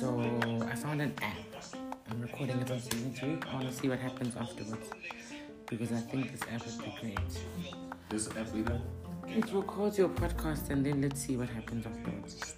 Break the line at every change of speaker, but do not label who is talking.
So I found an app. I'm recording it on season two. I want to see what happens afterwards because I think this app would be great.
This app leader.
It records your podcast and then let's see what happens afterwards.